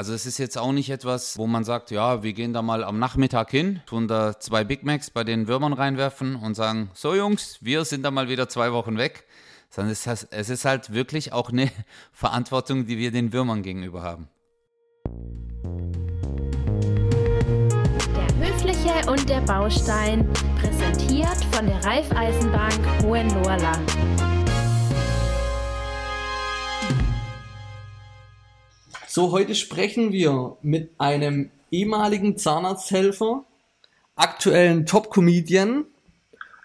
Also es ist jetzt auch nicht etwas, wo man sagt, ja, wir gehen da mal am Nachmittag hin, tun da zwei Big Macs bei den Würmern reinwerfen und sagen, so Jungs, wir sind da mal wieder zwei Wochen weg. Sondern es, es ist halt wirklich auch eine Verantwortung, die wir den Würmern gegenüber haben. Der Höfliche und der Baustein, präsentiert von der Raiffeisenbank Hohenlohrland. So, heute sprechen wir mit einem ehemaligen Zahnarzthelfer, aktuellen Top-Comedian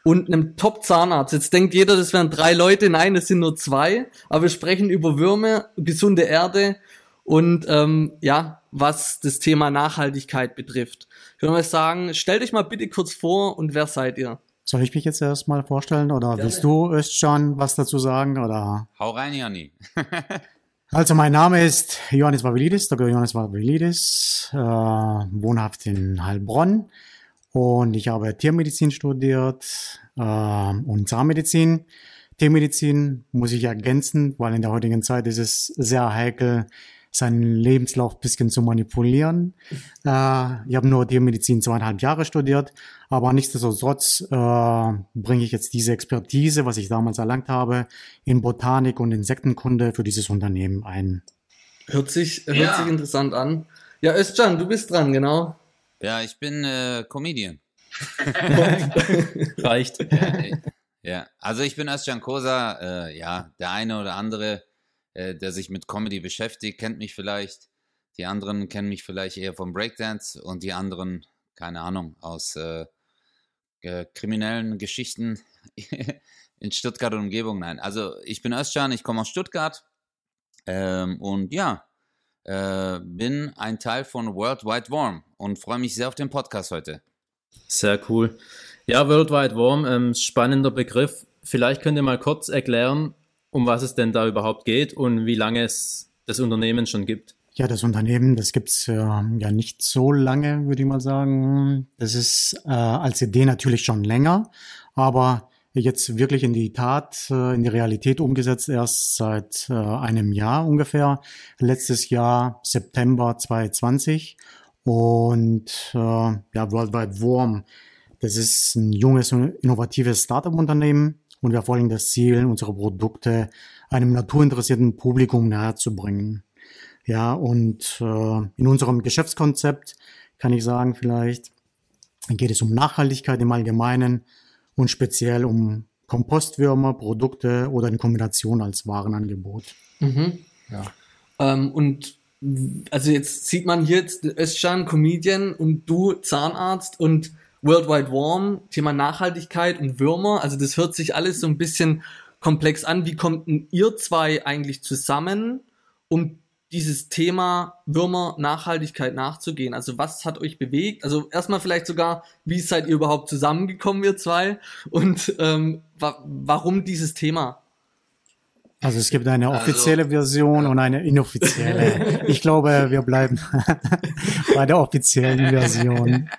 und einem Top-Zahnarzt. Jetzt denkt jeder, das wären drei Leute. Nein, es sind nur zwei. Aber wir sprechen über Würmer, gesunde Erde und ähm, ja, was das Thema Nachhaltigkeit betrifft. Ich würde mal sagen, stellt euch mal bitte kurz vor und wer seid ihr? Soll ich mich jetzt erstmal vorstellen oder Gerne. willst du, Özcan, was dazu sagen? Oder? Hau rein, Janni. Also mein Name ist Johannes Vavilidis, Dr. Johannes Vavilidis, äh, wohnhaft in Heilbronn und ich habe Tiermedizin studiert äh, und Zahnmedizin. Tiermedizin muss ich ergänzen, weil in der heutigen Zeit ist es sehr heikel, seinen Lebenslauf bisschen zu manipulieren. Äh, ich habe nur Tiermedizin zweieinhalb Jahre studiert, aber nichtsdestotrotz äh, bringe ich jetzt diese Expertise, was ich damals erlangt habe, in Botanik und Insektenkunde für dieses Unternehmen ein. Hört sich, hört ja. sich interessant an. Ja, Özcan, du bist dran, genau. Ja, ich bin äh, Comedian. Reicht. Ja, ja, also ich bin Özcan Kosa. Äh, ja, der eine oder andere äh, der sich mit Comedy beschäftigt, kennt mich vielleicht. Die anderen kennen mich vielleicht eher vom Breakdance und die anderen, keine Ahnung, aus äh, kriminellen Geschichten in Stuttgart und Umgebung. Nein, also ich bin Özcan, ich komme aus Stuttgart ähm, und ja, äh, bin ein Teil von World Wide Warm und freue mich sehr auf den Podcast heute. Sehr cool. Ja, World Wide Warm, ähm, spannender Begriff. Vielleicht könnt ihr mal kurz erklären, um was es denn da überhaupt geht und wie lange es das Unternehmen schon gibt. Ja, das Unternehmen, das gibt's äh, ja nicht so lange, würde ich mal sagen. Das ist äh, als Idee natürlich schon länger, aber jetzt wirklich in die Tat, äh, in die Realität umgesetzt erst seit äh, einem Jahr ungefähr. Letztes Jahr September 2020 und äh, ja, Worldwide Warm. Das ist ein junges, innovatives Startup-Unternehmen, und wir verfolgen das Ziel, unsere Produkte einem naturinteressierten Publikum nahezubringen. Ja, und äh, in unserem Geschäftskonzept kann ich sagen, vielleicht geht es um Nachhaltigkeit im Allgemeinen und speziell um Kompostwürmer, Produkte oder in Kombination als Warenangebot. Mhm. Ja. Ähm, und also jetzt sieht man hier jetzt Özcan, Comedian und du Zahnarzt und Worldwide Warm, Thema Nachhaltigkeit und Würmer. Also das hört sich alles so ein bisschen komplex an. Wie kommt denn ihr zwei eigentlich zusammen, um dieses Thema Würmer Nachhaltigkeit nachzugehen? Also was hat euch bewegt? Also erstmal vielleicht sogar, wie seid ihr überhaupt zusammengekommen, ihr zwei? Und ähm, wa warum dieses Thema? Also es gibt eine also, offizielle also, Version und eine inoffizielle. Ich glaube, wir bleiben bei der offiziellen Version.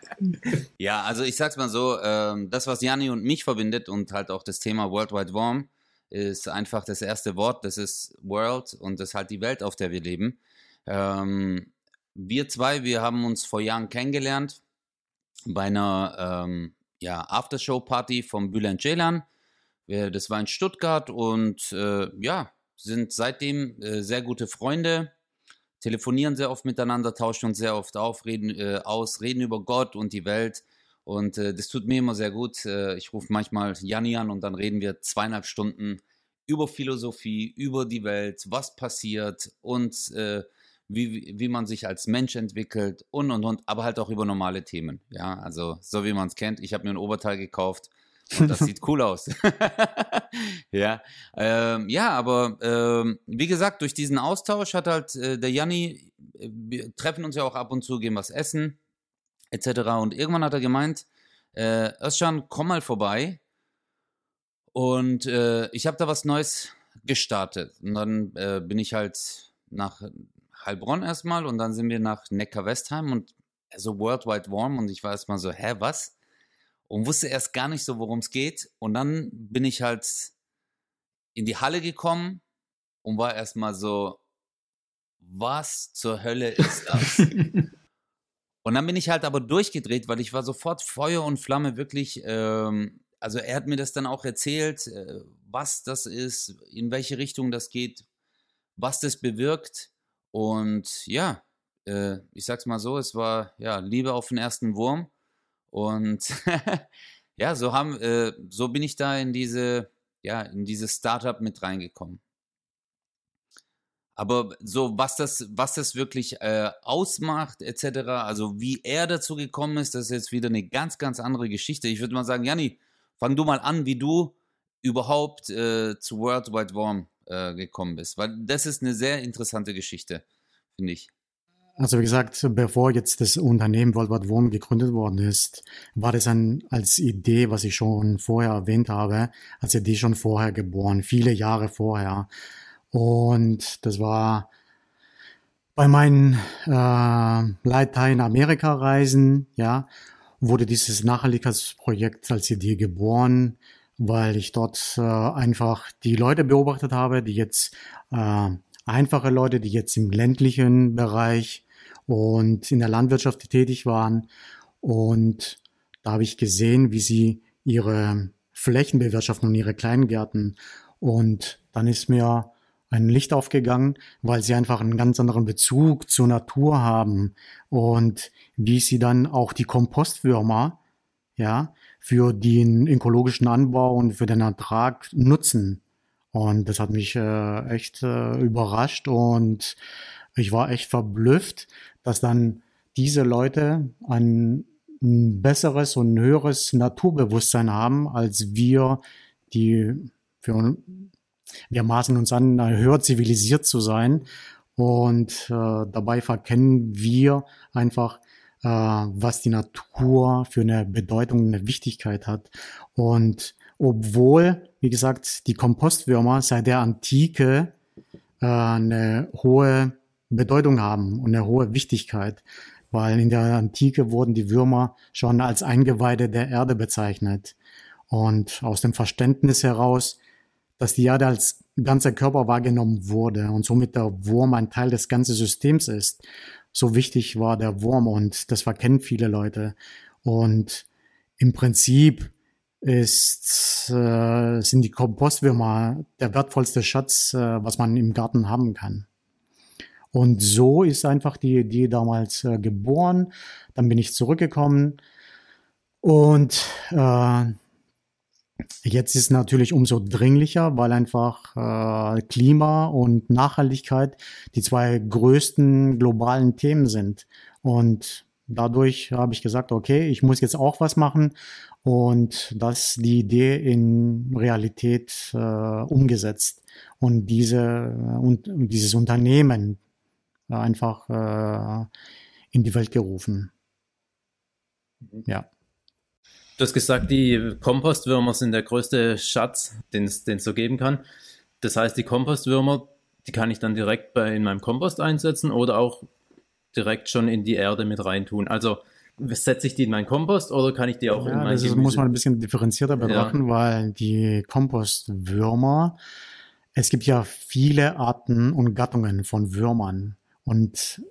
Ja, also ich sag's mal so, ähm, das, was Jani und mich verbindet und halt auch das Thema Worldwide Warm, ist einfach das erste Wort, das ist World und das ist halt die Welt, auf der wir leben. Ähm, wir zwei, wir haben uns vor Jahren kennengelernt bei einer ähm, ja, Aftershow-Party vom Bülent Ceylan das war in Stuttgart und äh, ja, sind seitdem äh, sehr gute Freunde, telefonieren sehr oft miteinander, tauschen uns sehr oft auf, reden, äh, aus, reden über Gott und die Welt. Und äh, das tut mir immer sehr gut. Äh, ich rufe manchmal Janni an und dann reden wir zweieinhalb Stunden über Philosophie, über die Welt, was passiert und äh, wie, wie man sich als Mensch entwickelt und und und, aber halt auch über normale Themen. Ja, also so wie man es kennt. Ich habe mir ein Oberteil gekauft das sieht cool aus. ja, ähm, ja, aber ähm, wie gesagt, durch diesen Austausch hat halt äh, der Janni, äh, wir treffen uns ja auch ab und zu, gehen was essen, etc. Und irgendwann hat er gemeint, äh, Özcan, komm mal vorbei. Und äh, ich habe da was Neues gestartet. Und dann äh, bin ich halt nach Heilbronn erstmal und dann sind wir nach Neckar-Westheim und so Worldwide Warm und ich war erstmal so, hä, was? Und wusste erst gar nicht so, worum es geht. Und dann bin ich halt in die Halle gekommen und war erstmal so, was zur Hölle ist das? und dann bin ich halt aber durchgedreht, weil ich war sofort Feuer und Flamme wirklich. Ähm, also er hat mir das dann auch erzählt, äh, was das ist, in welche Richtung das geht, was das bewirkt. Und ja, äh, ich sag's mal so, es war ja Liebe auf den ersten Wurm. Und ja, so haben, äh, so bin ich da in diese, ja, in dieses Startup mit reingekommen. Aber so, was das, was das wirklich äh, ausmacht, etc., also wie er dazu gekommen ist, das ist jetzt wieder eine ganz, ganz andere Geschichte. Ich würde mal sagen, Janni, fang du mal an, wie du überhaupt äh, zu World Wide Warm äh, gekommen bist. Weil das ist eine sehr interessante Geschichte, finde ich. Also wie gesagt, bevor jetzt das Unternehmen Wide Warm gegründet worden ist, war das ein, als Idee, was ich schon vorher erwähnt habe, als Idee schon vorher geboren, viele Jahre vorher. Und das war bei meinen äh, Leitteil Amerika-Reisen, ja, wurde dieses Nachhaltigkeitsprojekt als Idee geboren, weil ich dort äh, einfach die Leute beobachtet habe, die jetzt äh, einfache Leute, die jetzt im ländlichen Bereich und in der Landwirtschaft tätig waren. Und da habe ich gesehen, wie sie ihre Flächen bewirtschaften und ihre Kleingärten. Und dann ist mir ein Licht aufgegangen, weil sie einfach einen ganz anderen Bezug zur Natur haben und wie sie dann auch die Kompostwürmer, ja, für den ökologischen Anbau und für den Ertrag nutzen. Und das hat mich äh, echt äh, überrascht und ich war echt verblüfft, dass dann diese Leute ein, ein besseres und ein höheres Naturbewusstsein haben, als wir, die für wir maßen uns an, höher zivilisiert zu sein. Und äh, dabei verkennen wir einfach, äh, was die Natur für eine Bedeutung, eine Wichtigkeit hat. Und obwohl, wie gesagt, die Kompostwürmer seit der Antike äh, eine hohe Bedeutung haben und eine hohe Wichtigkeit, weil in der Antike wurden die Würmer schon als Eingeweide der Erde bezeichnet. Und aus dem Verständnis heraus dass die Erde als ganzer Körper wahrgenommen wurde und somit der Wurm ein Teil des ganzen Systems ist. So wichtig war der Wurm und das verkennen viele Leute. Und im Prinzip ist, äh, sind die Kompostwürmer der wertvollste Schatz, äh, was man im Garten haben kann. Und so ist einfach die Idee damals äh, geboren. Dann bin ich zurückgekommen und äh, Jetzt ist natürlich umso dringlicher, weil einfach äh, Klima und Nachhaltigkeit die zwei größten globalen Themen sind. Und dadurch habe ich gesagt, okay, ich muss jetzt auch was machen und das die Idee in Realität äh, umgesetzt und diese und, und dieses Unternehmen einfach äh, in die Welt gerufen. Ja. Du hast gesagt, die Kompostwürmer sind der größte Schatz, den es so geben kann. Das heißt, die Kompostwürmer, die kann ich dann direkt bei, in meinem Kompost einsetzen oder auch direkt schon in die Erde mit reintun. Also setze ich die in meinen Kompost oder kann ich die auch ja, in mein Das ist, muss man ein bisschen differenzierter betrachten, ja. weil die Kompostwürmer, es gibt ja viele Arten und Gattungen von Würmern. Und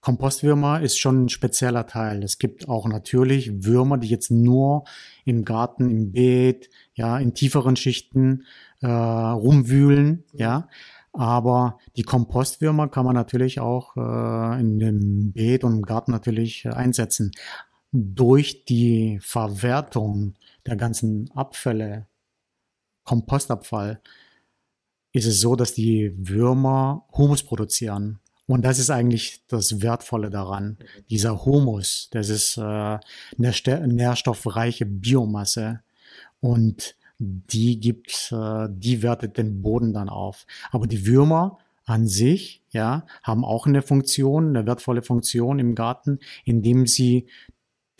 Kompostwürmer ist schon ein spezieller Teil. Es gibt auch natürlich Würmer, die jetzt nur im Garten, im Beet, ja, in tieferen Schichten äh, rumwühlen, ja. Aber die Kompostwürmer kann man natürlich auch äh, in dem Beet und im Garten natürlich äh, einsetzen. Durch die Verwertung der ganzen Abfälle, Kompostabfall, ist es so, dass die Würmer Humus produzieren. Und das ist eigentlich das Wertvolle daran. Dieser Humus, das ist äh, nährstoffreiche Biomasse und die gibt, äh, die wertet den Boden dann auf. Aber die Würmer an sich, ja, haben auch eine Funktion, eine wertvolle Funktion im Garten, indem sie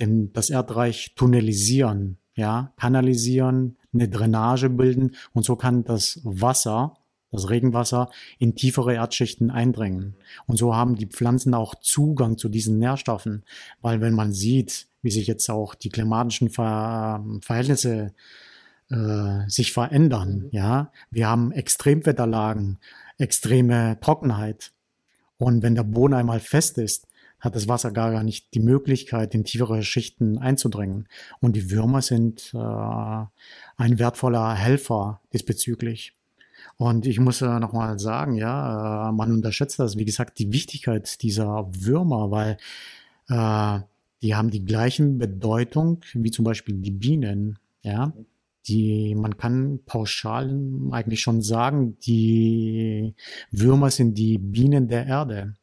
den, das Erdreich tunnelisieren, ja, kanalisieren, eine Drainage bilden und so kann das Wasser das Regenwasser in tiefere Erdschichten eindringen. Und so haben die Pflanzen auch Zugang zu diesen Nährstoffen, weil wenn man sieht, wie sich jetzt auch die klimatischen Ver Verhältnisse äh, sich verändern, ja, wir haben Extremwetterlagen, extreme Trockenheit. Und wenn der Boden einmal fest ist, hat das Wasser gar nicht die Möglichkeit, in tiefere Schichten einzudringen. Und die Würmer sind äh, ein wertvoller Helfer diesbezüglich. Und ich muss äh, nochmal sagen, ja, äh, man unterschätzt das, wie gesagt, die Wichtigkeit dieser Würmer, weil äh, die haben die gleichen Bedeutung wie zum Beispiel die Bienen, ja. Die, man kann pauschal eigentlich schon sagen, die Würmer sind die Bienen der Erde.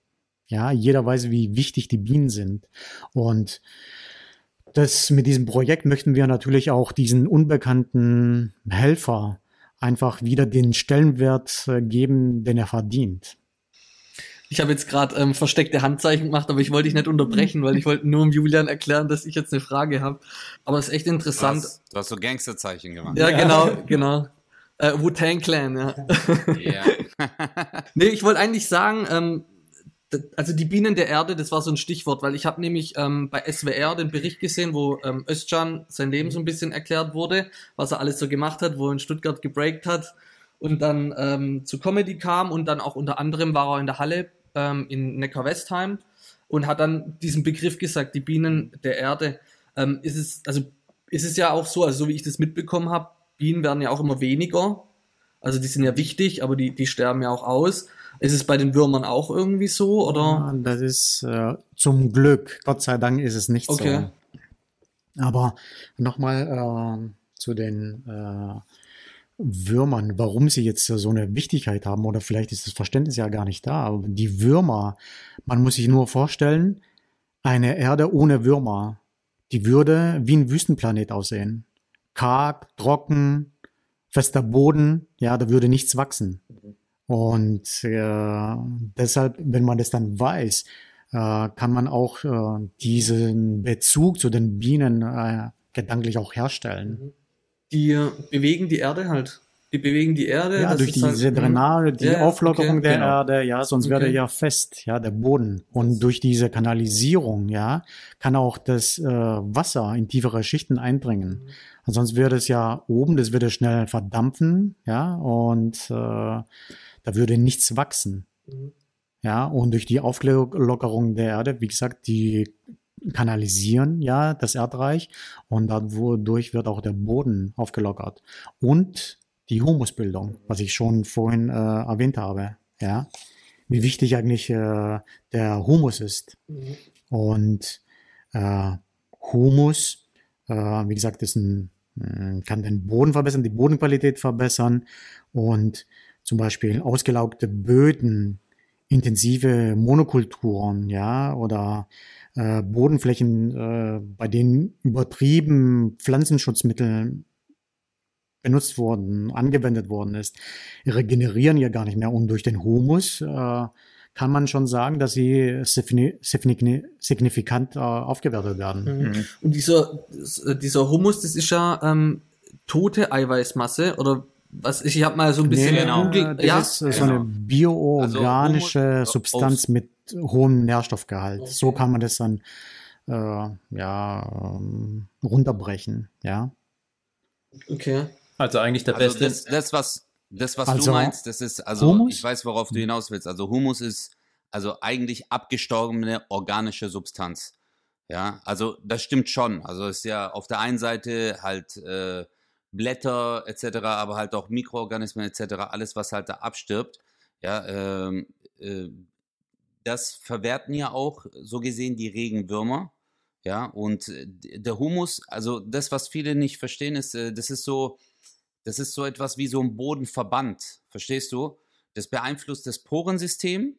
Ja, jeder weiß, wie wichtig die Bienen sind. Und das, mit diesem Projekt möchten wir natürlich auch diesen unbekannten Helfer einfach wieder den Stellenwert äh, geben, den er verdient. Ich habe jetzt gerade ähm, versteckte Handzeichen gemacht, aber ich wollte dich nicht unterbrechen, weil ich wollte nur um Julian erklären, dass ich jetzt eine Frage habe. Aber es ist echt interessant. Du hast, du hast so Gangsterzeichen gemacht. Ja, genau, genau. Äh, Wu-Tang Clan, ja. Yeah. nee, ich wollte eigentlich sagen, ähm, also die Bienen der Erde, das war so ein Stichwort, weil ich habe nämlich ähm, bei SWR den Bericht gesehen, wo ähm, Özcan sein Leben so ein bisschen erklärt wurde, was er alles so gemacht hat, wo er in Stuttgart gebreakt hat und dann ähm, zu Comedy kam und dann auch unter anderem war er in der Halle ähm, in Neckar-Westheim und hat dann diesen Begriff gesagt, die Bienen der Erde. Ähm, ist es, also ist es ja auch so, also so wie ich das mitbekommen habe, Bienen werden ja auch immer weniger. Also die sind ja wichtig, aber die, die sterben ja auch aus. Ist es bei den Würmern auch irgendwie so, oder? das ist äh, zum Glück, Gott sei Dank ist es nicht okay. so. Aber nochmal äh, zu den äh, Würmern, warum sie jetzt so eine Wichtigkeit haben, oder vielleicht ist das Verständnis ja gar nicht da, aber die Würmer, man muss sich nur vorstellen, eine Erde ohne Würmer, die würde wie ein Wüstenplanet aussehen. Karg, trocken, fester Boden, ja, da würde nichts wachsen. Und äh, deshalb, wenn man das dann weiß, äh, kann man auch äh, diesen Bezug zu den Bienen äh, gedanklich auch herstellen. Mhm. Die bewegen die Erde halt. Die bewegen die Erde. Ja, durch diese halt, Drainage, die ja, Auflockerung okay, der genau. Erde, ja, sonst okay. wäre ja fest, ja, der Boden. Und durch diese Kanalisierung, ja, kann auch das äh, Wasser in tiefere Schichten eindringen. Mhm. Sonst würde es ja oben, das würde schnell verdampfen, ja, und äh, da würde nichts wachsen. Mhm. Ja, und durch die Auflockerung der Erde, wie gesagt, die kanalisieren ja das Erdreich und dadurch wird auch der Boden aufgelockert. Und die Humusbildung, was ich schon vorhin äh, erwähnt habe, ja, wie wichtig eigentlich äh, der Humus ist. Mhm. Und äh, Humus, äh, wie gesagt, ist ein, kann den Boden verbessern, die Bodenqualität verbessern und zum Beispiel ausgelaugte Böden, intensive Monokulturen, ja, oder äh, Bodenflächen, äh, bei denen übertrieben Pflanzenschutzmittel benutzt worden, angewendet worden ist, regenerieren ja gar nicht mehr. Und durch den Humus äh, kann man schon sagen, dass sie signifikant äh, aufgewertet werden. Mhm. Und dieser, dieser Humus, das ist ja ähm, tote Eiweißmasse oder was ich habe mal so ein bisschen nee, genau. Google, das ja, ist so genau. eine bioorganische also, Substanz mit hohem Nährstoffgehalt. Okay. So kann man das dann äh, ja ähm, runterbrechen, ja. Okay. Also eigentlich der also beste. Das, das was das was also, du meinst, das ist also Humus? ich weiß, worauf du hinaus willst. Also Humus ist also eigentlich abgestorbene organische Substanz. Ja, also das stimmt schon. Also ist ja auf der einen Seite halt äh, Blätter etc., aber halt auch Mikroorganismen etc., alles, was halt da abstirbt, ja, ähm, äh, das verwerten ja auch so gesehen die Regenwürmer, ja, und der Humus, also das, was viele nicht verstehen, ist, äh, das ist so, das ist so etwas wie so ein Bodenverband, verstehst du? Das beeinflusst das Porensystem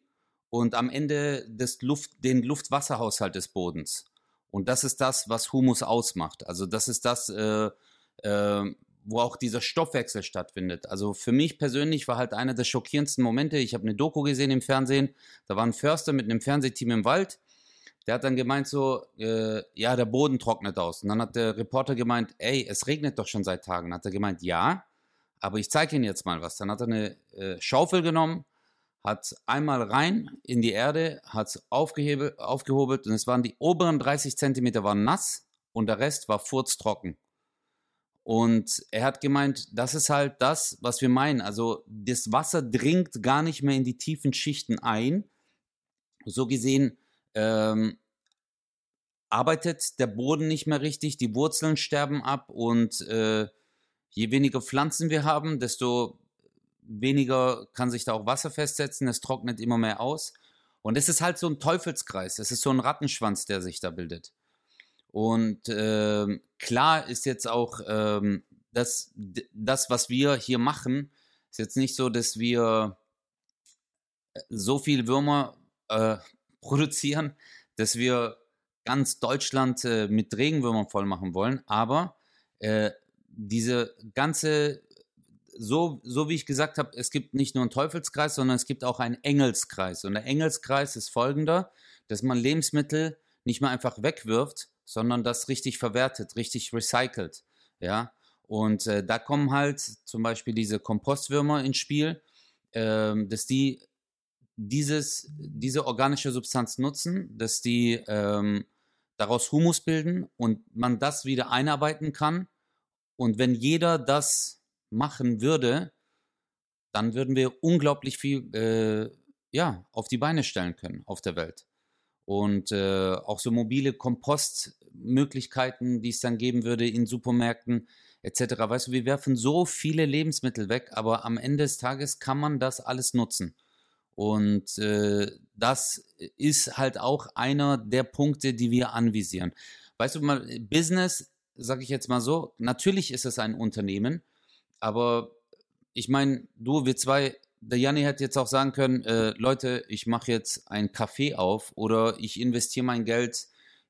und am Ende des Luft, den Luftwasserhaushalt des Bodens. Und das ist das, was Humus ausmacht. Also das ist das, äh, äh, wo auch dieser Stoffwechsel stattfindet. Also für mich persönlich war halt einer der schockierendsten Momente. Ich habe eine Doku gesehen im Fernsehen. Da war ein Förster mit einem Fernsehteam im Wald. Der hat dann gemeint so, äh, ja, der Boden trocknet aus. Und dann hat der Reporter gemeint, ey, es regnet doch schon seit Tagen. Dann hat er gemeint, ja, aber ich zeige Ihnen jetzt mal was. Dann hat er eine äh, Schaufel genommen, hat einmal rein in die Erde, hat es aufgehobelt und es waren die oberen 30 Zentimeter waren nass und der Rest war furztrocken. Und er hat gemeint, das ist halt das, was wir meinen. Also das Wasser dringt gar nicht mehr in die tiefen Schichten ein. so gesehen ähm, arbeitet der Boden nicht mehr richtig, die Wurzeln sterben ab und äh, je weniger Pflanzen wir haben, desto weniger kann sich da auch Wasser festsetzen, es trocknet immer mehr aus. Und es ist halt so ein Teufelskreis, es ist so ein Rattenschwanz, der sich da bildet. Und äh, klar ist jetzt auch ähm, das, das, was wir hier machen, ist jetzt nicht so, dass wir äh, so viel Würmer äh, produzieren, dass wir ganz Deutschland äh, mit Regenwürmern voll machen wollen. Aber äh, diese ganze, so, so wie ich gesagt habe, es gibt nicht nur einen Teufelskreis, sondern es gibt auch einen Engelskreis. Und der Engelskreis ist folgender, dass man Lebensmittel nicht mehr einfach wegwirft, sondern das richtig verwertet, richtig recycelt. Ja, und äh, da kommen halt zum Beispiel diese Kompostwürmer ins Spiel, äh, dass die dieses, diese organische Substanz nutzen, dass die ähm, daraus Humus bilden und man das wieder einarbeiten kann. Und wenn jeder das machen würde, dann würden wir unglaublich viel äh, ja, auf die Beine stellen können auf der Welt. Und äh, auch so mobile Kompostmöglichkeiten, die es dann geben würde in Supermärkten etc. Weißt du, wir werfen so viele Lebensmittel weg, aber am Ende des Tages kann man das alles nutzen. Und äh, das ist halt auch einer der Punkte, die wir anvisieren. Weißt du mal, Business, sage ich jetzt mal so, natürlich ist es ein Unternehmen, aber ich meine, du, wir zwei, der Janni hätte jetzt auch sagen können, äh, Leute, ich mache jetzt ein Café auf oder ich investiere mein Geld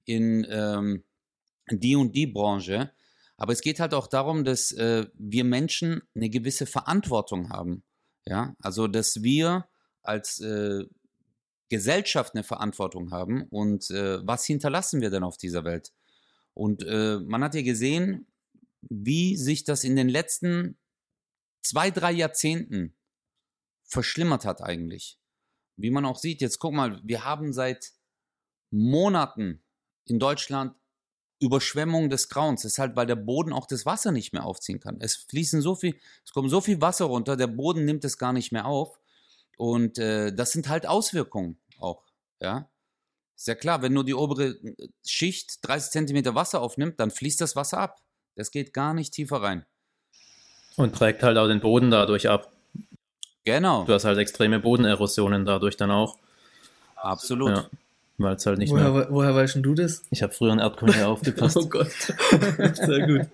in ähm, die und die Branche. Aber es geht halt auch darum, dass äh, wir Menschen eine gewisse Verantwortung haben. Ja, also dass wir als äh, Gesellschaft eine Verantwortung haben und äh, was hinterlassen wir denn auf dieser Welt? Und äh, man hat ja gesehen, wie sich das in den letzten zwei, drei Jahrzehnten verschlimmert hat eigentlich. Wie man auch sieht, jetzt guck mal, wir haben seit Monaten in Deutschland Überschwemmung des Grauens. Das ist halt, weil der Boden auch das Wasser nicht mehr aufziehen kann. Es fließen so viel, es kommt so viel Wasser runter, der Boden nimmt es gar nicht mehr auf. Und äh, das sind halt Auswirkungen auch, ja. Ist ja klar, wenn nur die obere äh, Schicht 30 Zentimeter Wasser aufnimmt, dann fließt das Wasser ab. Das geht gar nicht tiefer rein. Und trägt halt auch den Boden dadurch ab. Genau. Du hast halt extreme Bodenerosionen dadurch dann auch. Absolut. Ja, weil es halt nicht woher, mehr. Woher weißt du das? Ich habe früher in Erdkunde aufgepasst. oh Gott. Sehr gut.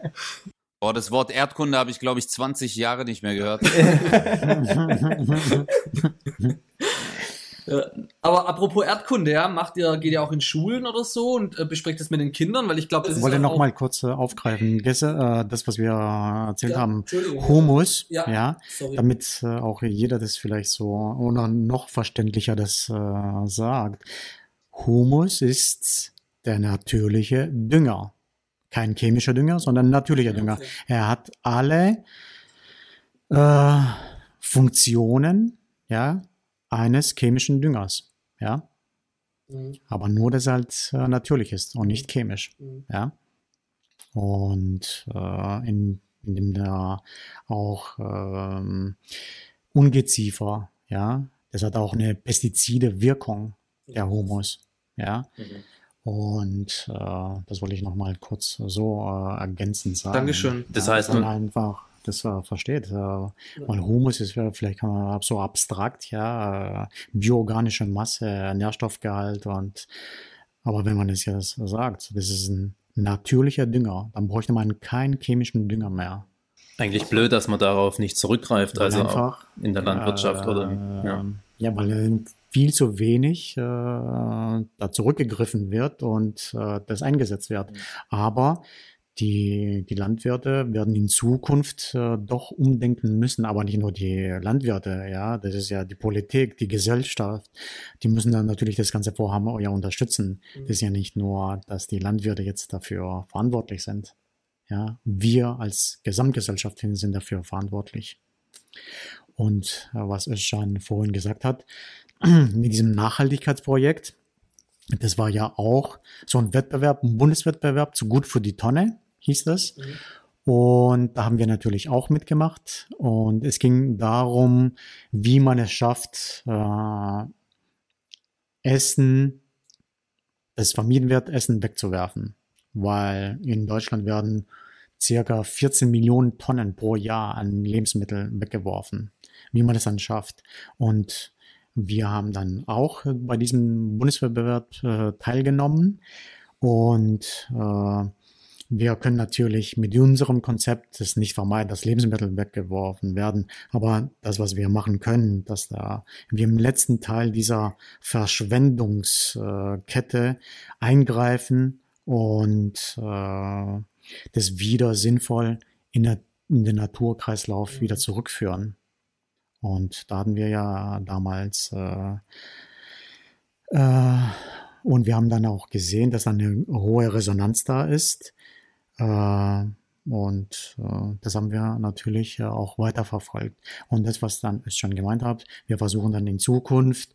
Boah, das Wort Erdkunde habe ich, glaube ich, 20 Jahre nicht mehr gehört. aber apropos Erdkunde, ja, macht ihr, geht ihr auch in Schulen oder so und äh, besprecht das mit den Kindern, weil ich glaube, das ich wollte ist noch mal kurz äh, aufgreifen, Gäste, äh, das, was wir erzählt ja, haben, Humus, ja, ja damit äh, auch jeder das vielleicht so oder noch verständlicher das äh, sagt. Humus ist der natürliche Dünger kein chemischer Dünger, sondern natürlicher Dünger. Er hat alle äh, Funktionen ja, eines chemischen Düngers. Ja. Mhm. Aber nur, dass er halt äh, natürlich ist und nicht chemisch. Mhm. Ja. Und äh, in, indem der auch ähm, Ungeziefer, ja, das hat auch eine Pestizide-Wirkung, der Humus. Ja. Mhm. Und äh, das wollte ich noch mal kurz so äh, ergänzend sagen. Dankeschön. Das heißt, man einfach das äh, versteht. Äh, weil Humus ist vielleicht kann man so abstrakt, ja, äh, bioorganische Masse, Nährstoffgehalt und aber wenn man das jetzt sagt, das ist ein natürlicher Dünger, dann bräuchte man keinen chemischen Dünger mehr. Eigentlich blöd, dass man darauf nicht zurückgreift, also einfach, in der Landwirtschaft äh, oder ja. ja, weil viel zu wenig äh, da zurückgegriffen wird und äh, das eingesetzt wird. Mhm. Aber die, die Landwirte werden in Zukunft äh, doch umdenken müssen, aber nicht nur die Landwirte, ja, das ist ja die Politik, die Gesellschaft, die müssen dann natürlich das ganze Vorhaben ja unterstützen. Mhm. Das ist ja nicht nur, dass die Landwirte jetzt dafür verantwortlich sind. Ja, wir als Gesamtgesellschaft sind dafür verantwortlich. Und äh, was Özcan vorhin gesagt hat, mit diesem Nachhaltigkeitsprojekt. Das war ja auch so ein Wettbewerb, ein Bundeswettbewerb zu gut für die Tonne, hieß das. Mhm. Und da haben wir natürlich auch mitgemacht. Und es ging darum, wie man es schafft, äh, Essen, es vermieden wird, Essen wegzuwerfen. Weil in Deutschland werden circa 14 Millionen Tonnen pro Jahr an Lebensmitteln weggeworfen. Wie man das dann schafft. Und wir haben dann auch bei diesem Bundeswettbewerb äh, teilgenommen und äh, wir können natürlich mit unserem Konzept es nicht vermeiden, dass Lebensmittel weggeworfen werden. Aber das, was wir machen können, dass da wir im letzten Teil dieser Verschwendungskette eingreifen und äh, das wieder sinnvoll in, der, in den Naturkreislauf wieder zurückführen. Und da hatten wir ja damals äh, äh, und wir haben dann auch gesehen, dass eine hohe Resonanz da ist. Äh, und äh, das haben wir natürlich äh, auch weiterverfolgt. Und das, was dann ich schon gemeint habe, wir versuchen dann in Zukunft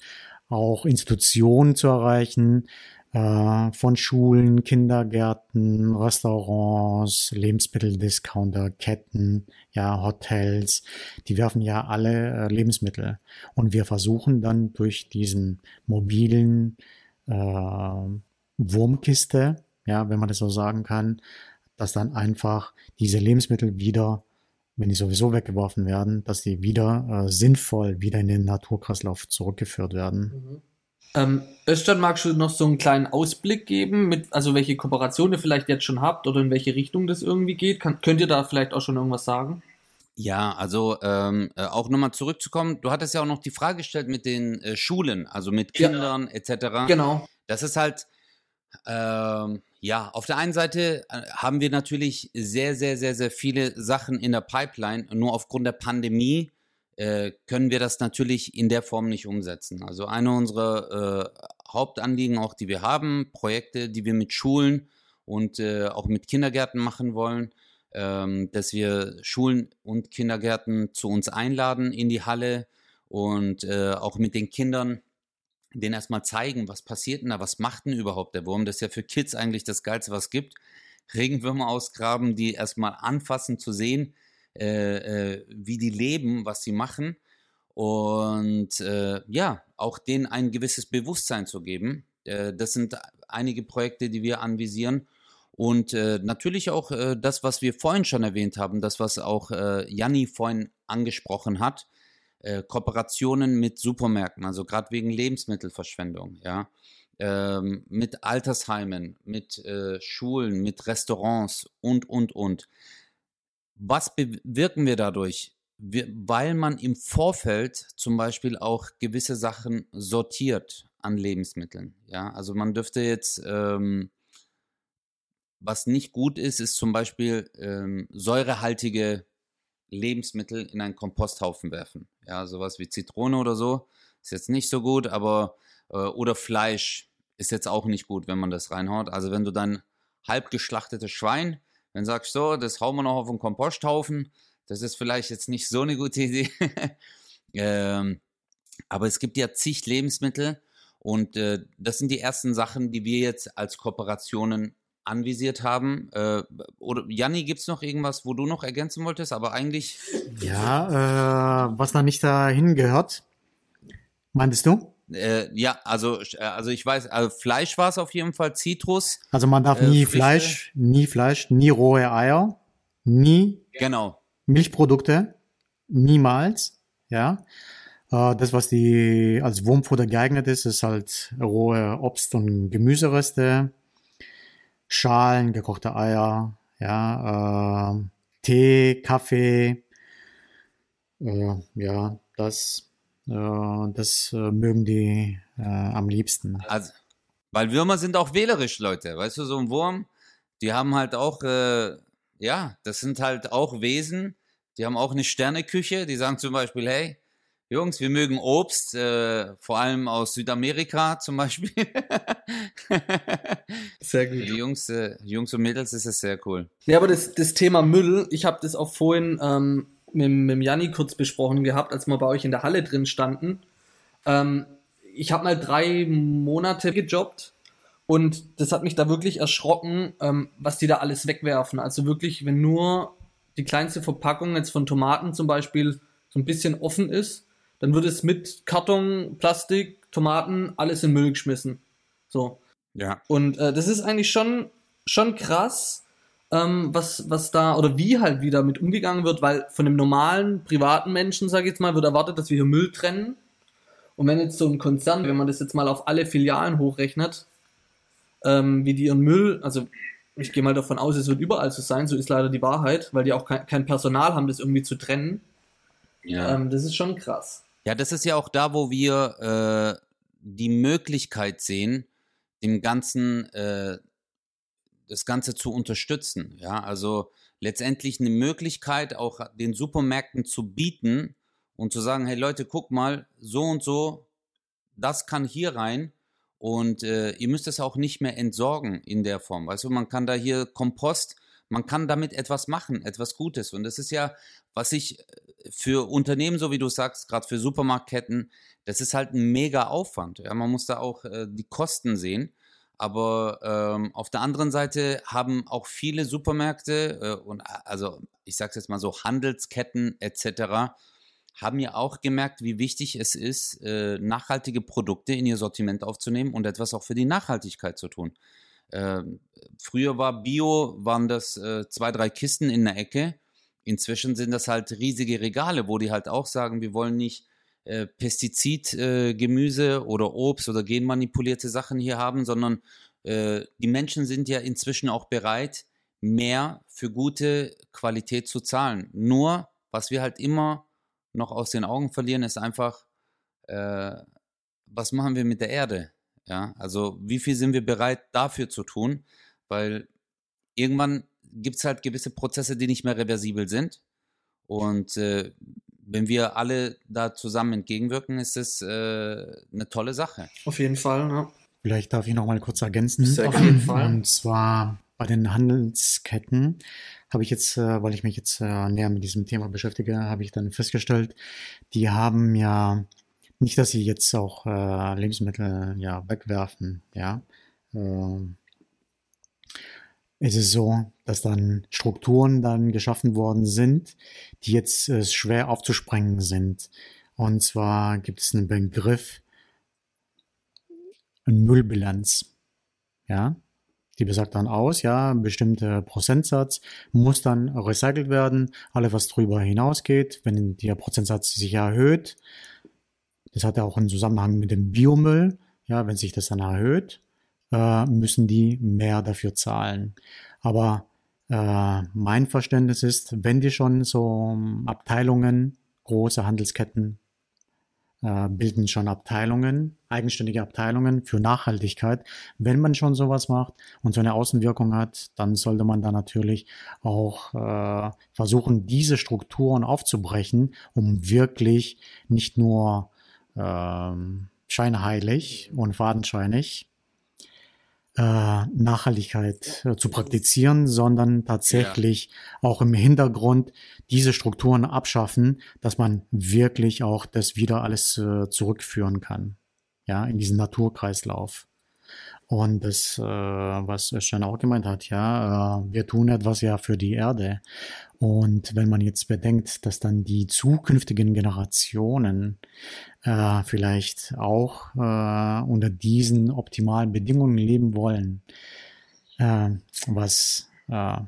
auch Institutionen zu erreichen, äh, von Schulen, Kindergärten, Restaurants, Lebensmitteldiscounter, Ketten, ja, Hotels, die werfen ja alle äh, Lebensmittel. Und wir versuchen dann durch diesen mobilen äh, Wurmkiste, ja, wenn man das so sagen kann, dass dann einfach diese Lebensmittel wieder, wenn die sowieso weggeworfen werden, dass die wieder äh, sinnvoll wieder in den Naturkreislauf zurückgeführt werden. Ähm, Östern, magst du noch so einen kleinen Ausblick geben, mit, also welche Kooperation ihr vielleicht jetzt schon habt oder in welche Richtung das irgendwie geht? Kann, könnt ihr da vielleicht auch schon irgendwas sagen? Ja, also ähm, äh, auch nochmal zurückzukommen, du hattest ja auch noch die Frage gestellt mit den äh, Schulen, also mit Kindern ja. etc. Genau. Das ist halt, ähm, ja, auf der einen Seite äh, haben wir natürlich sehr, sehr, sehr, sehr viele Sachen in der Pipeline. Nur aufgrund der Pandemie äh, können wir das natürlich in der Form nicht umsetzen. Also eine unserer äh, Hauptanliegen, auch die wir haben, Projekte, die wir mit Schulen und äh, auch mit Kindergärten machen wollen, ähm, dass wir Schulen und Kindergärten zu uns einladen in die Halle und äh, auch mit den Kindern denen erstmal zeigen, was passiert denn da, was macht denn überhaupt der Wurm? Das ist ja für Kids eigentlich das Geilste, was es gibt. Regenwürmer ausgraben, die erstmal anfassen, zu sehen, äh, äh, wie die leben, was sie machen. Und äh, ja, auch denen ein gewisses Bewusstsein zu geben. Äh, das sind einige Projekte, die wir anvisieren. Und äh, natürlich auch das, was wir vorhin schon erwähnt haben, das, was auch Janni vorhin angesprochen hat, Kooperationen mit Supermärkten, also gerade wegen Lebensmittelverschwendung, ja. Ähm, mit Altersheimen, mit äh, Schulen, mit Restaurants und, und, und. Was bewirken wir dadurch? Wir, weil man im Vorfeld zum Beispiel auch gewisse Sachen sortiert an Lebensmitteln. Ja, also man dürfte jetzt, ähm, was nicht gut ist, ist zum Beispiel ähm, säurehaltige Lebensmittel in einen Komposthaufen werfen. Ja, sowas wie Zitrone oder so ist jetzt nicht so gut, aber äh, oder Fleisch ist jetzt auch nicht gut, wenn man das reinhaut. Also wenn du dann halb geschlachtetes Schwein dann sagst du so, das hauen wir noch auf den Komposthaufen. Das ist vielleicht jetzt nicht so eine gute Idee. ähm, aber es gibt ja zig Lebensmittel und äh, das sind die ersten Sachen, die wir jetzt als Kooperationen anvisiert haben. Äh, oder Janni, gibt es noch irgendwas, wo du noch ergänzen wolltest? Aber eigentlich. Ja, äh, was da nicht dahin gehört, meintest du? Äh, ja, also, äh, also ich weiß, also Fleisch war es auf jeden Fall, Zitrus. Also man darf äh, nie Früchte. Fleisch, nie Fleisch, nie rohe Eier, nie genau. Milchprodukte, niemals, ja. Äh, das, was die als Wurmfutter geeignet ist, ist halt rohe Obst- und Gemüsereste, Schalen, gekochte Eier, ja, äh, Tee, Kaffee, äh, ja, das äh, das äh, mögen die äh, am liebsten. Also, weil Würmer sind auch wählerisch, Leute. Weißt du, so ein Wurm, die haben halt auch, äh, ja, das sind halt auch Wesen, die haben auch eine Sterneküche. Die sagen zum Beispiel, hey, Jungs, wir mögen Obst, äh, vor allem aus Südamerika zum Beispiel. sehr gut. Die Jungs, äh, Jungs und Mädels ist es sehr cool. Ja, aber das, das Thema Müll, ich habe das auch vorhin ähm, mit, mit Janni kurz besprochen gehabt, als wir bei euch in der Halle drin standen. Ähm, ich habe mal drei Monate gejobbt und das hat mich da wirklich erschrocken, ähm, was die da alles wegwerfen. Also wirklich, wenn nur die kleinste Verpackung jetzt von Tomaten zum Beispiel so ein bisschen offen ist, dann wird es mit Karton, Plastik, Tomaten, alles in Müll geschmissen. So. Ja. Und äh, das ist eigentlich schon, schon krass, ähm, was, was da oder wie halt wieder mit umgegangen wird, weil von einem normalen privaten Menschen, sage ich jetzt mal, wird erwartet, dass wir hier Müll trennen. Und wenn jetzt so ein Konzern, wenn man das jetzt mal auf alle Filialen hochrechnet, ähm, wie die ihren Müll, also ich gehe mal davon aus, es wird überall so sein, so ist leider die Wahrheit, weil die auch kein, kein Personal haben, das irgendwie zu trennen. Ja. Ähm, das ist schon krass. Ja, das ist ja auch da, wo wir äh, die Möglichkeit sehen, dem Ganzen, äh, das Ganze zu unterstützen. Ja, also letztendlich eine Möglichkeit auch den Supermärkten zu bieten und zu sagen, hey Leute, guck mal, so und so, das kann hier rein und äh, ihr müsst es auch nicht mehr entsorgen in der Form. Weißt du, man kann da hier Kompost, man kann damit etwas machen, etwas Gutes. Und das ist ja, was ich für Unternehmen, so wie du sagst, gerade für Supermarktketten, das ist halt ein mega Aufwand. Ja, man muss da auch äh, die Kosten sehen. Aber ähm, auf der anderen Seite haben auch viele Supermärkte äh, und also ich sage jetzt mal so Handelsketten etc haben ja auch gemerkt, wie wichtig es ist, äh, nachhaltige Produkte in ihr Sortiment aufzunehmen und etwas auch für die Nachhaltigkeit zu tun. Äh, früher war Bio, waren das äh, zwei, drei Kisten in der Ecke. Inzwischen sind das halt riesige Regale, wo die halt auch sagen, wir wollen nicht äh, Pestizidgemüse äh, oder Obst oder genmanipulierte Sachen hier haben, sondern äh, die Menschen sind ja inzwischen auch bereit, mehr für gute Qualität zu zahlen. Nur, was wir halt immer noch aus den Augen verlieren, ist einfach, äh, was machen wir mit der Erde? Ja, also wie viel sind wir bereit dafür zu tun? Weil irgendwann gibt es halt gewisse Prozesse, die nicht mehr reversibel sind. Und äh, wenn wir alle da zusammen entgegenwirken, ist es äh, eine tolle Sache. Auf jeden Fall, ja. Vielleicht darf ich noch mal kurz ergänzen. Sehr Auf jeden Fall. Und zwar bei den Handelsketten habe ich jetzt, äh, weil ich mich jetzt äh, näher mit diesem Thema beschäftige, habe ich dann festgestellt, die haben ja nicht, dass sie jetzt auch äh, Lebensmittel ja wegwerfen, ja. Äh, es ist so, dass dann Strukturen dann geschaffen worden sind, die jetzt äh, schwer aufzusprengen sind. Und zwar gibt es einen Begriff, eine Müllbilanz. Ja, die besagt dann aus, ja, ein bestimmter Prozentsatz muss dann recycelt werden. Alle, was drüber hinausgeht, wenn der Prozentsatz sich erhöht, das hat ja auch einen Zusammenhang mit dem Biomüll, ja, wenn sich das dann erhöht, äh, müssen die mehr dafür zahlen. Aber äh, mein Verständnis ist, wenn die schon so Abteilungen, große Handelsketten äh, bilden schon Abteilungen, eigenständige Abteilungen für Nachhaltigkeit. Wenn man schon sowas macht und so eine Außenwirkung hat, dann sollte man da natürlich auch äh, versuchen, diese Strukturen aufzubrechen, um wirklich nicht nur äh, scheinheilig und fadenscheinig äh, Nachhaltigkeit äh, zu praktizieren, sondern tatsächlich ja. auch im Hintergrund diese Strukturen abschaffen, dass man wirklich auch das wieder alles äh, zurückführen kann. Ja, in diesen Naturkreislauf. Und das, äh, was Özcan auch gemeint hat, ja, äh, wir tun etwas ja für die Erde. Und wenn man jetzt bedenkt, dass dann die zukünftigen Generationen äh, vielleicht auch äh, unter diesen optimalen Bedingungen leben wollen, äh, was äh,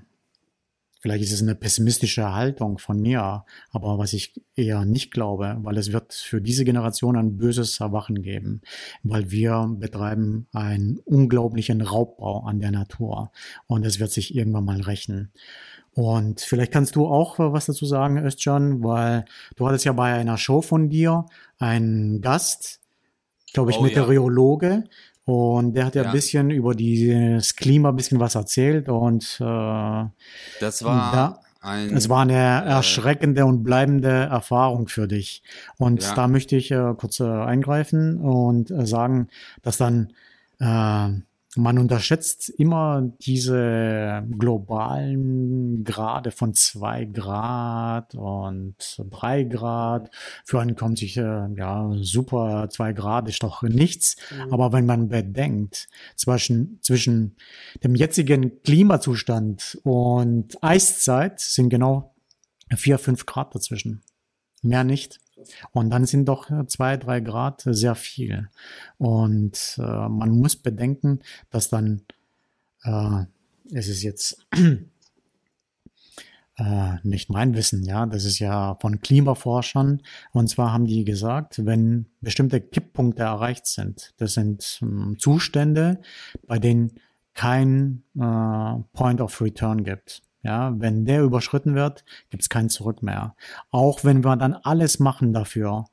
Vielleicht ist es eine pessimistische Haltung von mir, aber was ich eher nicht glaube, weil es wird für diese Generation ein böses Erwachen geben, weil wir betreiben einen unglaublichen Raubbau an der Natur und es wird sich irgendwann mal rächen. Und vielleicht kannst du auch was dazu sagen, Özcan, weil du hattest ja bei einer Show von dir einen Gast, glaube ich, oh, Meteorologe. Ja. Und der hat ja, ja, ein bisschen über das Klima ein bisschen was erzählt und äh, das war da, ein, es war eine äh, erschreckende und bleibende Erfahrung für dich. Und ja. da möchte ich äh, kurz äh, eingreifen und äh, sagen, dass dann äh, man unterschätzt immer diese globalen Grade von zwei Grad und drei Grad. Für einen kommt sich, äh, ja, super, zwei Grad ist doch nichts. Mhm. Aber wenn man bedenkt, zwischen, zwischen dem jetzigen Klimazustand und Eiszeit sind genau vier, fünf Grad dazwischen. Mehr nicht. Und dann sind doch zwei, drei Grad sehr viel. Und äh, man muss bedenken, dass dann, äh, es ist jetzt äh, nicht mein Wissen, ja, das ist ja von Klimaforschern. Und zwar haben die gesagt, wenn bestimmte Kipppunkte erreicht sind, das sind äh, Zustände, bei denen kein äh, Point of Return gibt. Ja, wenn der überschritten wird, gibt es kein Zurück mehr. Auch wenn wir dann alles machen dafür,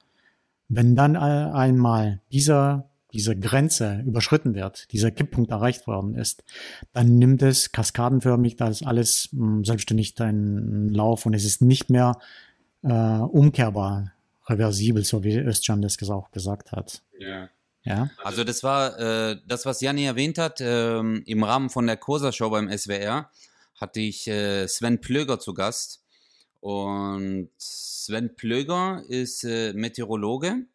wenn dann einmal dieser diese Grenze überschritten wird, dieser Kipppunkt erreicht worden ist, dann nimmt es kaskadenförmig das alles hm, selbstständig seinen Lauf und es ist nicht mehr äh, umkehrbar, reversibel, so wie Özcan das auch gesagt hat. Ja. Ja. Also das war äh, das, was Janni erwähnt hat, äh, im Rahmen von der Corsa-Show beim SWR hatte ich äh, Sven Plöger zu Gast. Und Sven Plöger ist äh, Meteorologe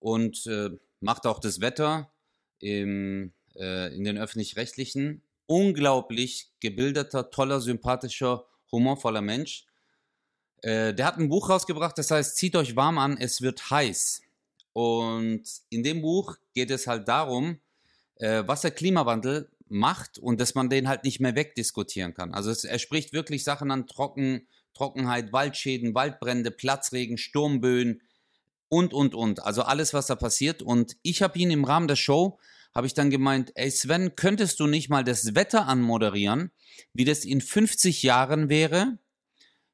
und äh, macht auch das Wetter im, äh, in den öffentlich-rechtlichen. Unglaublich gebildeter, toller, sympathischer, humorvoller Mensch. Äh, der hat ein Buch rausgebracht, das heißt, zieht euch warm an, es wird heiß. Und in dem Buch geht es halt darum, äh, was der Klimawandel macht und dass man den halt nicht mehr wegdiskutieren kann. Also es, er spricht wirklich Sachen an Trocken, Trockenheit, Waldschäden, Waldbrände, Platzregen, Sturmböen, und, und, und. Also alles, was da passiert. Und ich habe ihn im Rahmen der Show, habe ich dann gemeint, ey Sven, könntest du nicht mal das Wetter anmoderieren, wie das in 50 Jahren wäre,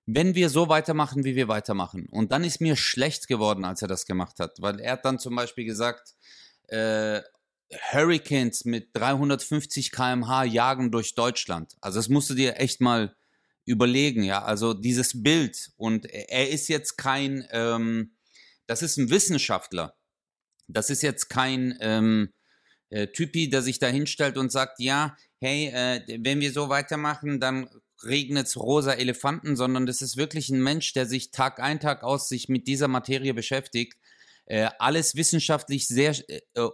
wenn wir so weitermachen, wie wir weitermachen. Und dann ist mir schlecht geworden, als er das gemacht hat, weil er hat dann zum Beispiel gesagt, äh, Hurricanes mit 350 km/h jagen durch Deutschland. Also das musst du dir echt mal überlegen, ja. Also dieses Bild und er ist jetzt kein ähm, das ist ein Wissenschaftler. Das ist jetzt kein ähm, äh, Typi, der sich da hinstellt und sagt, ja, hey, äh, wenn wir so weitermachen, dann regnet es rosa Elefanten, sondern das ist wirklich ein Mensch, der sich Tag ein, Tag aus sich mit dieser Materie beschäftigt. Äh, alles wissenschaftlich sehr, äh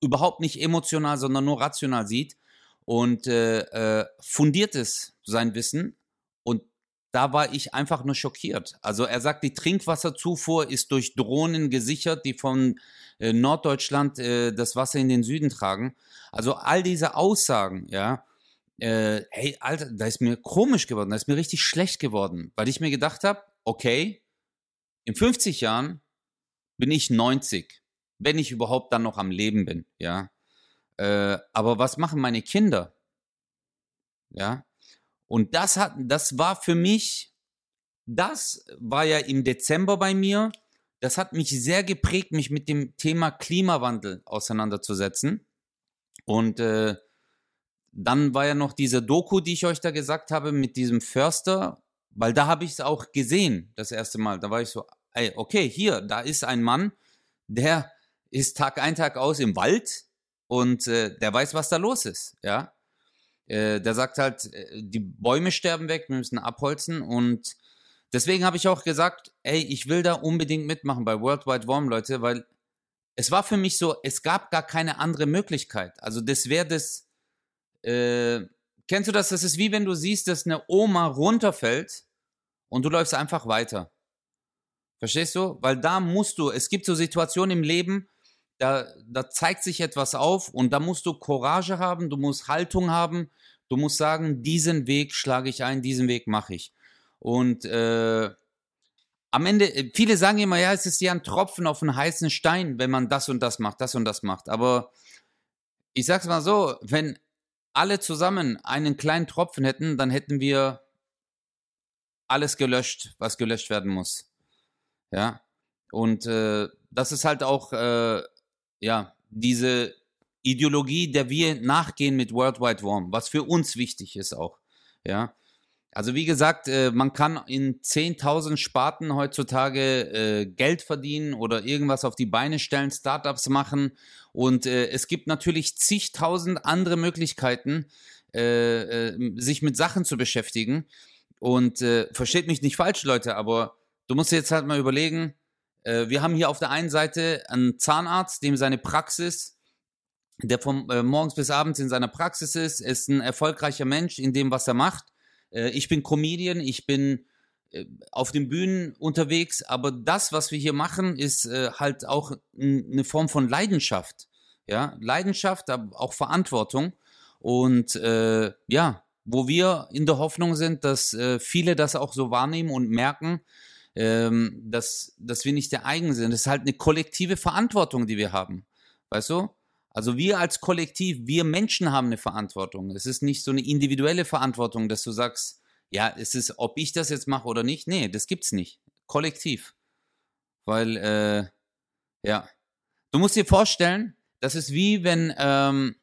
überhaupt nicht emotional, sondern nur rational sieht und äh, äh, fundiert es, sein Wissen, da war ich einfach nur schockiert. Also er sagt, die Trinkwasserzufuhr ist durch Drohnen gesichert, die von äh, Norddeutschland äh, das Wasser in den Süden tragen. Also all diese Aussagen, ja, äh, hey, Alter, da ist mir komisch geworden, da ist mir richtig schlecht geworden, weil ich mir gedacht habe, okay, in 50 Jahren bin ich 90, wenn ich überhaupt dann noch am Leben bin, ja. Äh, aber was machen meine Kinder? Ja, und das hat, das war für mich, das war ja im Dezember bei mir. Das hat mich sehr geprägt, mich mit dem Thema Klimawandel auseinanderzusetzen. Und äh, dann war ja noch diese Doku, die ich euch da gesagt habe, mit diesem Förster, weil da habe ich es auch gesehen, das erste Mal. Da war ich so, ey, okay, hier, da ist ein Mann, der ist Tag ein, Tag aus im Wald und äh, der weiß, was da los ist, ja. Äh, der sagt halt, äh, die Bäume sterben weg, wir müssen abholzen und deswegen habe ich auch gesagt, ey, ich will da unbedingt mitmachen bei World Wide Warm, Leute, weil es war für mich so, es gab gar keine andere Möglichkeit. Also das wäre das, äh, kennst du das? Das ist wie wenn du siehst, dass eine Oma runterfällt und du läufst einfach weiter. Verstehst du? Weil da musst du, es gibt so Situationen im Leben, da, da zeigt sich etwas auf und da musst du Courage haben, du musst Haltung haben, du musst sagen, diesen Weg schlage ich ein, diesen Weg mache ich. Und äh, am Ende, äh, viele sagen immer, ja, es ist ja ein Tropfen auf einen heißen Stein, wenn man das und das macht, das und das macht. Aber ich sag's mal so, wenn alle zusammen einen kleinen Tropfen hätten, dann hätten wir alles gelöscht, was gelöscht werden muss. Ja. Und äh, das ist halt auch äh, ja, diese Ideologie, der wir nachgehen mit Worldwide Warm, was für uns wichtig ist auch, ja. Also wie gesagt, äh, man kann in 10.000 Sparten heutzutage äh, Geld verdienen oder irgendwas auf die Beine stellen, Startups machen und äh, es gibt natürlich zigtausend andere Möglichkeiten, sich mit Sachen zu beschäftigen. Und versteht mich nicht falsch, Leute, aber du musst jetzt halt mal überlegen, äh, wir haben hier auf der einen Seite einen Zahnarzt, dem seine Praxis, der von äh, morgens bis abends in seiner Praxis ist, ist ein erfolgreicher Mensch in dem, was er macht. Äh, ich bin Comedian, ich bin äh, auf den Bühnen unterwegs, aber das, was wir hier machen, ist äh, halt auch eine Form von Leidenschaft. Ja, Leidenschaft, aber auch Verantwortung. Und äh, ja, wo wir in der Hoffnung sind, dass viele das auch so wahrnehmen und merken, ähm, dass, dass wir nicht der eigen sind. Das ist halt eine kollektive Verantwortung, die wir haben. Weißt du? Also wir als Kollektiv, wir Menschen haben eine Verantwortung. Es ist nicht so eine individuelle Verantwortung, dass du sagst, ja, es ist, ob ich das jetzt mache oder nicht. Nee, das gibt's nicht. Kollektiv. Weil, äh, ja. Du musst dir vorstellen, das ist wie wenn ähm,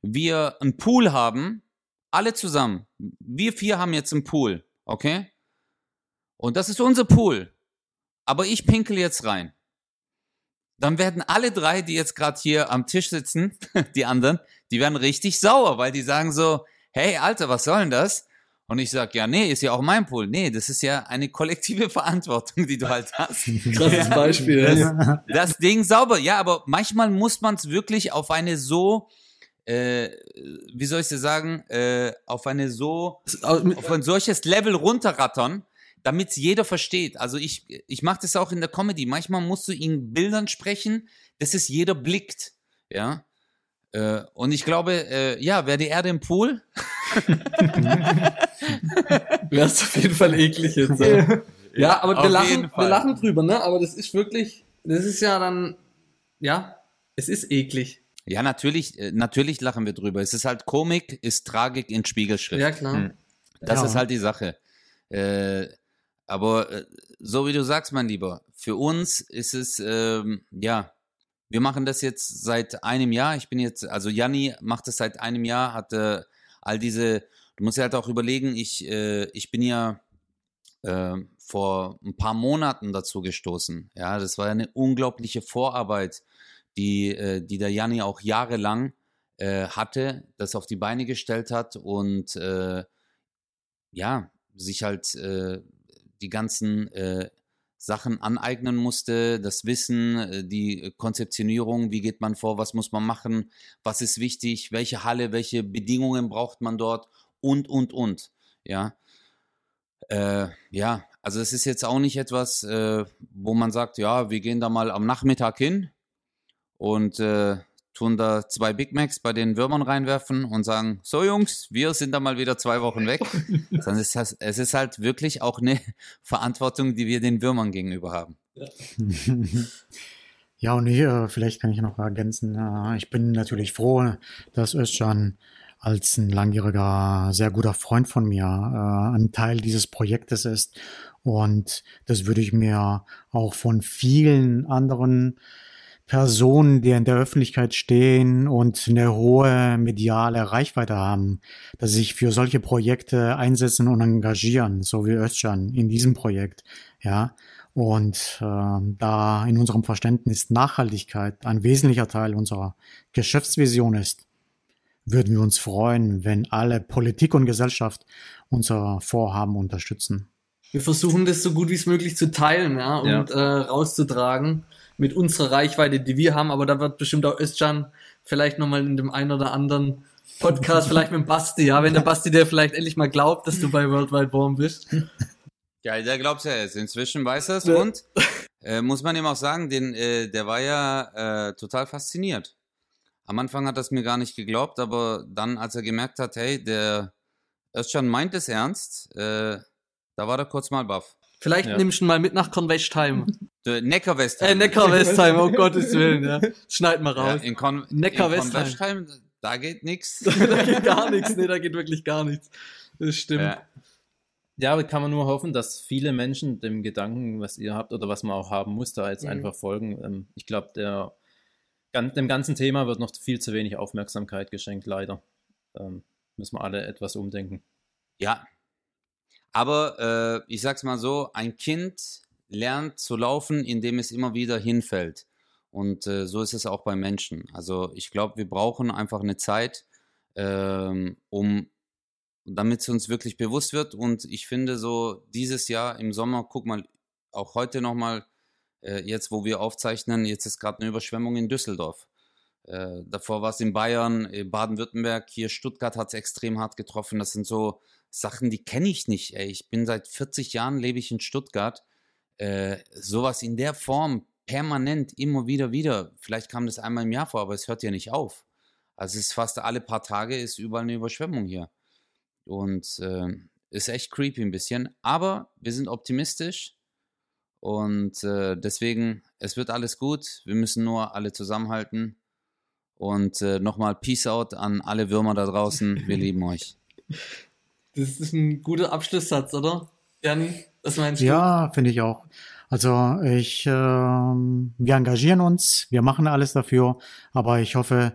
wir einen Pool haben, alle zusammen. Wir vier haben jetzt einen Pool, okay? Und das ist unser Pool. Aber ich pinkel jetzt rein. Dann werden alle drei, die jetzt gerade hier am Tisch sitzen, die anderen, die werden richtig sauer, weil die sagen so, hey Alter, was soll denn das? Und ich sag, ja, nee, ist ja auch mein Pool. Nee, das ist ja eine kollektive Verantwortung, die du halt hast. Krasses Beispiel. Das, das Ding sauber. Ja, aber manchmal muss man es wirklich auf eine so, äh, wie soll ich dir sagen, äh, auf eine so, auf ein solches Level runterrattern, damit es jeder versteht. Also ich, ich mache das auch in der Comedy. Manchmal musst du in Bildern sprechen, dass es jeder blickt. Ja. Äh, und ich glaube, äh, ja, wäre die Erde im Pool. Wäre es auf jeden Fall eklig jetzt. Ja, ja aber wir lachen, wir lachen drüber, ne? Aber das ist wirklich, das ist ja dann, ja, es ist eklig. Ja, natürlich, äh, natürlich lachen wir drüber. Es ist halt Komik, ist Tragik in Spiegelschrift. Ja, klar. Hm. Das ja. ist halt die Sache. Äh, aber äh, so wie du sagst, mein Lieber, für uns ist es, ähm, ja, wir machen das jetzt seit einem Jahr. Ich bin jetzt, also Janni macht das seit einem Jahr, hatte all diese, du musst ja halt auch überlegen, ich, äh, ich bin ja äh, vor ein paar Monaten dazu gestoßen. Ja, das war ja eine unglaubliche Vorarbeit, die, äh, die der Janni auch jahrelang äh, hatte, das auf die Beine gestellt hat und äh, ja, sich halt äh, die ganzen äh, Sachen aneignen musste, das Wissen, äh, die Konzeptionierung, wie geht man vor, was muss man machen, was ist wichtig, welche Halle, welche Bedingungen braucht man dort und, und, und. Ja, äh, ja, also es ist jetzt auch nicht etwas, äh, wo man sagt, ja, wir gehen da mal am Nachmittag hin und äh, tun da zwei Big Macs bei den Würmern reinwerfen und sagen, so Jungs, wir sind da mal wieder zwei Wochen weg. Sondern es ist, es ist halt wirklich auch eine Verantwortung, die wir den Würmern gegenüber haben. Ja, ja und hier, vielleicht kann ich noch ergänzen, äh, ich bin natürlich froh, dass Özcan als ein langjähriger, sehr guter Freund von mir äh, ein Teil dieses Projektes ist. Und das würde ich mir auch von vielen anderen Personen, die in der Öffentlichkeit stehen und eine hohe mediale Reichweite haben, dass sie sich für solche Projekte einsetzen und engagieren, so wie Özcan in diesem Projekt, ja. Und äh, da in unserem Verständnis Nachhaltigkeit ein wesentlicher Teil unserer Geschäftsvision ist, würden wir uns freuen, wenn alle Politik und Gesellschaft unser Vorhaben unterstützen. Wir versuchen das so gut wie es möglich zu teilen ja, und ja. Äh, rauszutragen mit unserer Reichweite, die wir haben, aber da wird bestimmt auch Özcan vielleicht nochmal in dem einen oder anderen Podcast, vielleicht mit dem Basti, ja, wenn der Basti dir vielleicht endlich mal glaubt, dass du bei Worldwide Warm bist. Ja, der glaubt ja jetzt. Inzwischen weiß er es ja. und äh, muss man ihm auch sagen, den, äh, der war ja äh, total fasziniert. Am Anfang hat er es mir gar nicht geglaubt, aber dann, als er gemerkt hat, hey, der Özcan meint es ernst, äh, da war er kurz mal baff. Vielleicht ja. nimmst du ihn mal mit nach Convestheim. Neckar-Westheim. Äh, Neckar-Westheim, oh Gottes Willen, ja. Schneid mal raus. Ja, in Con Neckar-Westheim. Da geht nichts. da geht gar nichts. Nee, da geht wirklich gar nichts. Das stimmt. Ja. ja, aber kann man nur hoffen, dass viele Menschen dem Gedanken, was ihr habt oder was man auch haben muss, da jetzt mhm. einfach folgen. Ähm, ich glaube, der dem ganzen Thema wird noch viel zu wenig Aufmerksamkeit geschenkt, leider. Ähm, müssen wir alle etwas umdenken. Ja. Aber äh, ich sag's mal so: ein Kind lernt zu laufen, indem es immer wieder hinfällt. Und äh, so ist es auch bei Menschen. Also ich glaube, wir brauchen einfach eine Zeit, ähm, um damit es uns wirklich bewusst wird. Und ich finde so dieses Jahr im Sommer, guck mal, auch heute nochmal, äh, jetzt wo wir aufzeichnen, jetzt ist gerade eine Überschwemmung in Düsseldorf. Äh, davor war es in Bayern, in Baden-Württemberg, hier Stuttgart hat es extrem hart getroffen. Das sind so Sachen, die kenne ich nicht. Ey. Ich bin seit 40 Jahren, lebe ich in Stuttgart. Äh, sowas in der Form, permanent, immer wieder, wieder. Vielleicht kam das einmal im Jahr vor, aber es hört ja nicht auf. Also es ist fast alle paar Tage ist überall eine Überschwemmung hier. Und äh, ist echt creepy ein bisschen. Aber wir sind optimistisch. Und äh, deswegen, es wird alles gut. Wir müssen nur alle zusammenhalten. Und äh, nochmal Peace out an alle Würmer da draußen. Wir lieben euch. Das ist ein guter Abschlusssatz, oder? Janni, was meinst du? Ja, finde ich auch. Also ich, äh, wir engagieren uns, wir machen alles dafür, aber ich hoffe,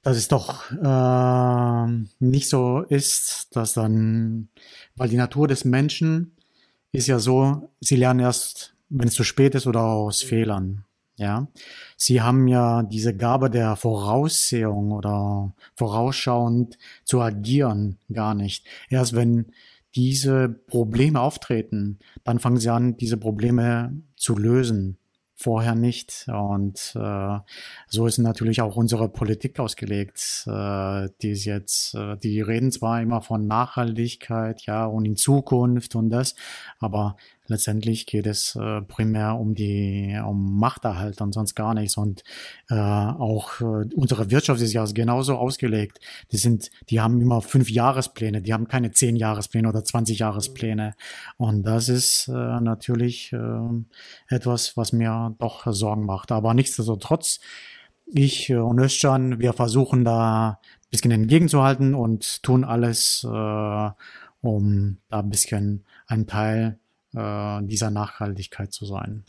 dass es doch äh, nicht so ist, dass dann, weil die Natur des Menschen ist ja so, sie lernen erst, wenn es zu spät ist oder aus Fehlern. Ja, sie haben ja diese Gabe der Voraussehung oder vorausschauend zu agieren gar nicht. Erst wenn diese Probleme auftreten, dann fangen sie an, diese Probleme zu lösen vorher nicht. Und äh, so ist natürlich auch unsere Politik ausgelegt. Äh, die ist jetzt, äh, die reden zwar immer von Nachhaltigkeit, ja, und in Zukunft und das, aber letztendlich geht es äh, primär um die um Machterhalt und sonst gar nichts. Und äh, auch äh, unsere Wirtschaft ist ja genauso ausgelegt. Die sind die haben immer fünf Jahrespläne. Die haben keine zehn Jahrespläne oder 20 Jahrespläne. Und das ist äh, natürlich äh, etwas was mir doch Sorgen macht. Aber nichtsdestotrotz ich und Özcan, wir versuchen da ein bisschen entgegenzuhalten und tun alles, äh, um da ein bisschen ein Teil äh, dieser Nachhaltigkeit zu sein.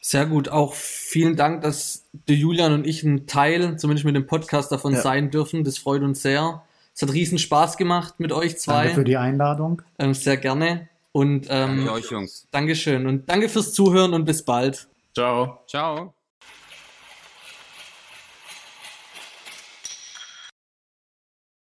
Sehr gut. Auch vielen Dank, dass der Julian und ich ein Teil, zumindest mit dem Podcast davon ja. sein dürfen. Das freut uns sehr. Es hat riesen Spaß gemacht mit euch zwei. Danke für die Einladung. Ähm, sehr gerne. Und ähm, danke euch, Jungs. Dankeschön. Und danke fürs Zuhören und bis bald. Ciao. Ciao.